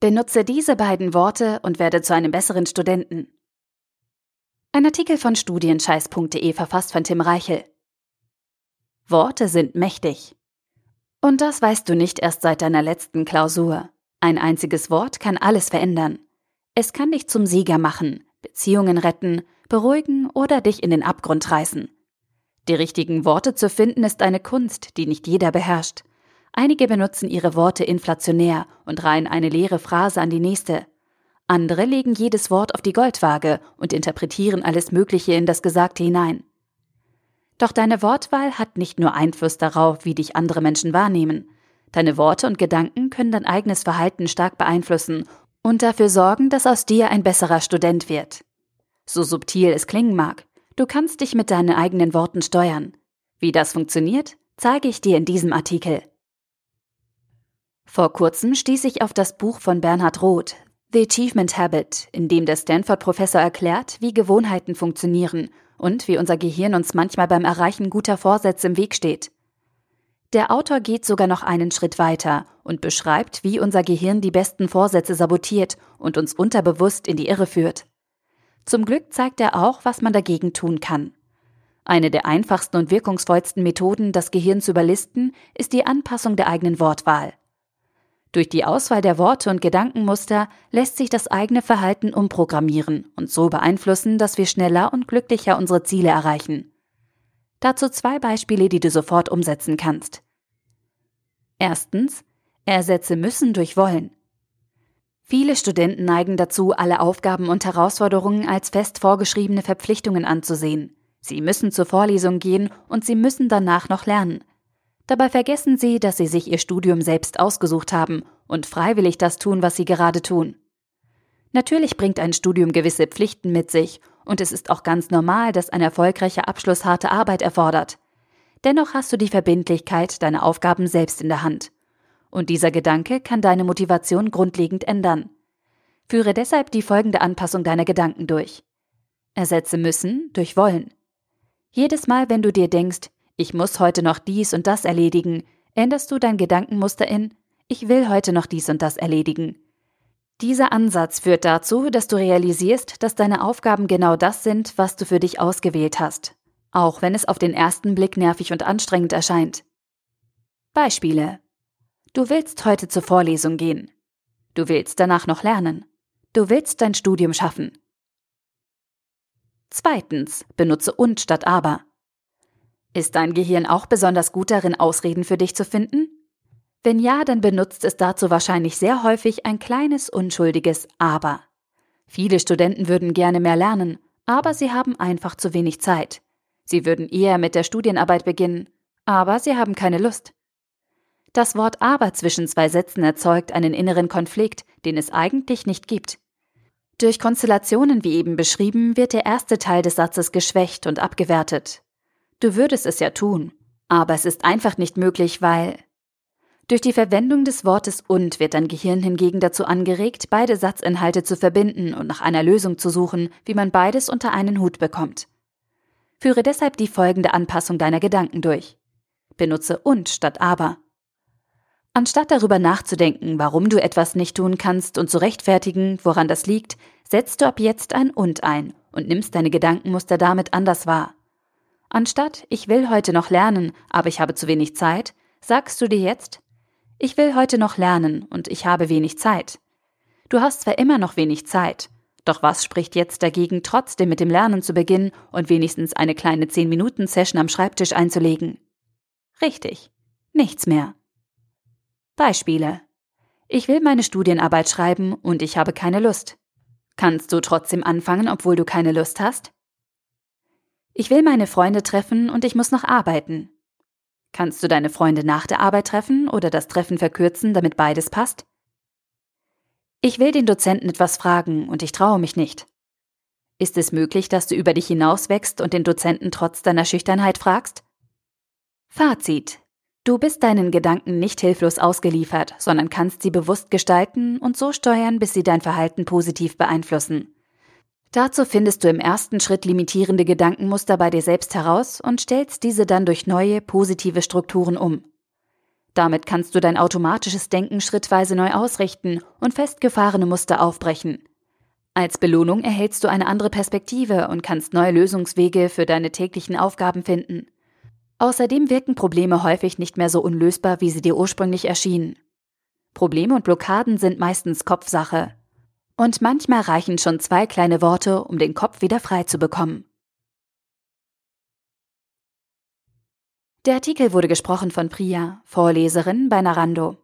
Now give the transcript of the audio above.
Benutze diese beiden Worte und werde zu einem besseren Studenten. Ein Artikel von studienscheiß.de verfasst von Tim Reichel. Worte sind mächtig. Und das weißt du nicht erst seit deiner letzten Klausur. Ein einziges Wort kann alles verändern. Es kann dich zum Sieger machen, Beziehungen retten, beruhigen oder dich in den Abgrund reißen. Die richtigen Worte zu finden ist eine Kunst, die nicht jeder beherrscht. Einige benutzen ihre Worte inflationär und reihen eine leere Phrase an die nächste. Andere legen jedes Wort auf die Goldwaage und interpretieren alles Mögliche in das Gesagte hinein. Doch deine Wortwahl hat nicht nur Einfluss darauf, wie dich andere Menschen wahrnehmen. Deine Worte und Gedanken können dein eigenes Verhalten stark beeinflussen und dafür sorgen, dass aus dir ein besserer Student wird. So subtil es klingen mag, du kannst dich mit deinen eigenen Worten steuern. Wie das funktioniert, zeige ich dir in diesem Artikel. Vor kurzem stieß ich auf das Buch von Bernhard Roth, The Achievement Habit, in dem der Stanford-Professor erklärt, wie Gewohnheiten funktionieren und wie unser Gehirn uns manchmal beim Erreichen guter Vorsätze im Weg steht. Der Autor geht sogar noch einen Schritt weiter und beschreibt, wie unser Gehirn die besten Vorsätze sabotiert und uns unterbewusst in die Irre führt. Zum Glück zeigt er auch, was man dagegen tun kann. Eine der einfachsten und wirkungsvollsten Methoden, das Gehirn zu überlisten, ist die Anpassung der eigenen Wortwahl. Durch die Auswahl der Worte und Gedankenmuster lässt sich das eigene Verhalten umprogrammieren und so beeinflussen, dass wir schneller und glücklicher unsere Ziele erreichen. Dazu zwei Beispiele, die du sofort umsetzen kannst. Erstens, ersetze müssen durch wollen. Viele Studenten neigen dazu, alle Aufgaben und Herausforderungen als fest vorgeschriebene Verpflichtungen anzusehen. Sie müssen zur Vorlesung gehen und sie müssen danach noch lernen. Dabei vergessen sie, dass sie sich ihr Studium selbst ausgesucht haben und freiwillig das tun, was sie gerade tun. Natürlich bringt ein Studium gewisse Pflichten mit sich, und es ist auch ganz normal, dass ein erfolgreicher Abschluss harte Arbeit erfordert. Dennoch hast du die Verbindlichkeit, deine Aufgaben selbst in der Hand. Und dieser Gedanke kann deine Motivation grundlegend ändern. Führe deshalb die folgende Anpassung deiner Gedanken durch. Ersetze müssen durch wollen. Jedes Mal, wenn du dir denkst, ich muss heute noch dies und das erledigen, änderst du dein Gedankenmuster in Ich will heute noch dies und das erledigen. Dieser Ansatz führt dazu, dass du realisierst, dass deine Aufgaben genau das sind, was du für dich ausgewählt hast, auch wenn es auf den ersten Blick nervig und anstrengend erscheint. Beispiele. Du willst heute zur Vorlesung gehen. Du willst danach noch lernen. Du willst dein Studium schaffen. Zweitens, benutze und statt aber. Ist dein Gehirn auch besonders gut darin, Ausreden für dich zu finden? Wenn ja, dann benutzt es dazu wahrscheinlich sehr häufig ein kleines unschuldiges Aber. Viele Studenten würden gerne mehr lernen, aber sie haben einfach zu wenig Zeit. Sie würden eher mit der Studienarbeit beginnen, aber sie haben keine Lust. Das Wort aber zwischen zwei Sätzen erzeugt einen inneren Konflikt, den es eigentlich nicht gibt. Durch Konstellationen wie eben beschrieben wird der erste Teil des Satzes geschwächt und abgewertet. Du würdest es ja tun, aber es ist einfach nicht möglich, weil durch die Verwendung des Wortes und wird dein Gehirn hingegen dazu angeregt, beide Satzinhalte zu verbinden und nach einer Lösung zu suchen, wie man beides unter einen Hut bekommt. Führe deshalb die folgende Anpassung deiner Gedanken durch. Benutze und statt aber. Anstatt darüber nachzudenken, warum du etwas nicht tun kannst und zu rechtfertigen, woran das liegt, setzt du ab jetzt ein und ein und nimmst deine Gedankenmuster damit anders wahr. Anstatt ich will heute noch lernen, aber ich habe zu wenig Zeit, sagst du dir jetzt, ich will heute noch lernen und ich habe wenig Zeit. Du hast zwar immer noch wenig Zeit, doch was spricht jetzt dagegen, trotzdem mit dem Lernen zu beginnen und wenigstens eine kleine 10-Minuten-Session am Schreibtisch einzulegen? Richtig, nichts mehr. Beispiele. Ich will meine Studienarbeit schreiben und ich habe keine Lust. Kannst du trotzdem anfangen, obwohl du keine Lust hast? Ich will meine Freunde treffen und ich muss noch arbeiten. Kannst du deine Freunde nach der Arbeit treffen oder das Treffen verkürzen, damit beides passt? Ich will den Dozenten etwas fragen und ich traue mich nicht. Ist es möglich, dass du über dich hinauswächst und den Dozenten trotz deiner Schüchternheit fragst? Fazit. Du bist deinen Gedanken nicht hilflos ausgeliefert, sondern kannst sie bewusst gestalten und so steuern, bis sie dein Verhalten positiv beeinflussen. Dazu findest du im ersten Schritt limitierende Gedankenmuster bei dir selbst heraus und stellst diese dann durch neue, positive Strukturen um. Damit kannst du dein automatisches Denken schrittweise neu ausrichten und festgefahrene Muster aufbrechen. Als Belohnung erhältst du eine andere Perspektive und kannst neue Lösungswege für deine täglichen Aufgaben finden. Außerdem wirken Probleme häufig nicht mehr so unlösbar, wie sie dir ursprünglich erschienen. Probleme und Blockaden sind meistens Kopfsache. Und manchmal reichen schon zwei kleine Worte, um den Kopf wieder frei zu bekommen. Der Artikel wurde gesprochen von Priya, Vorleserin bei Narando.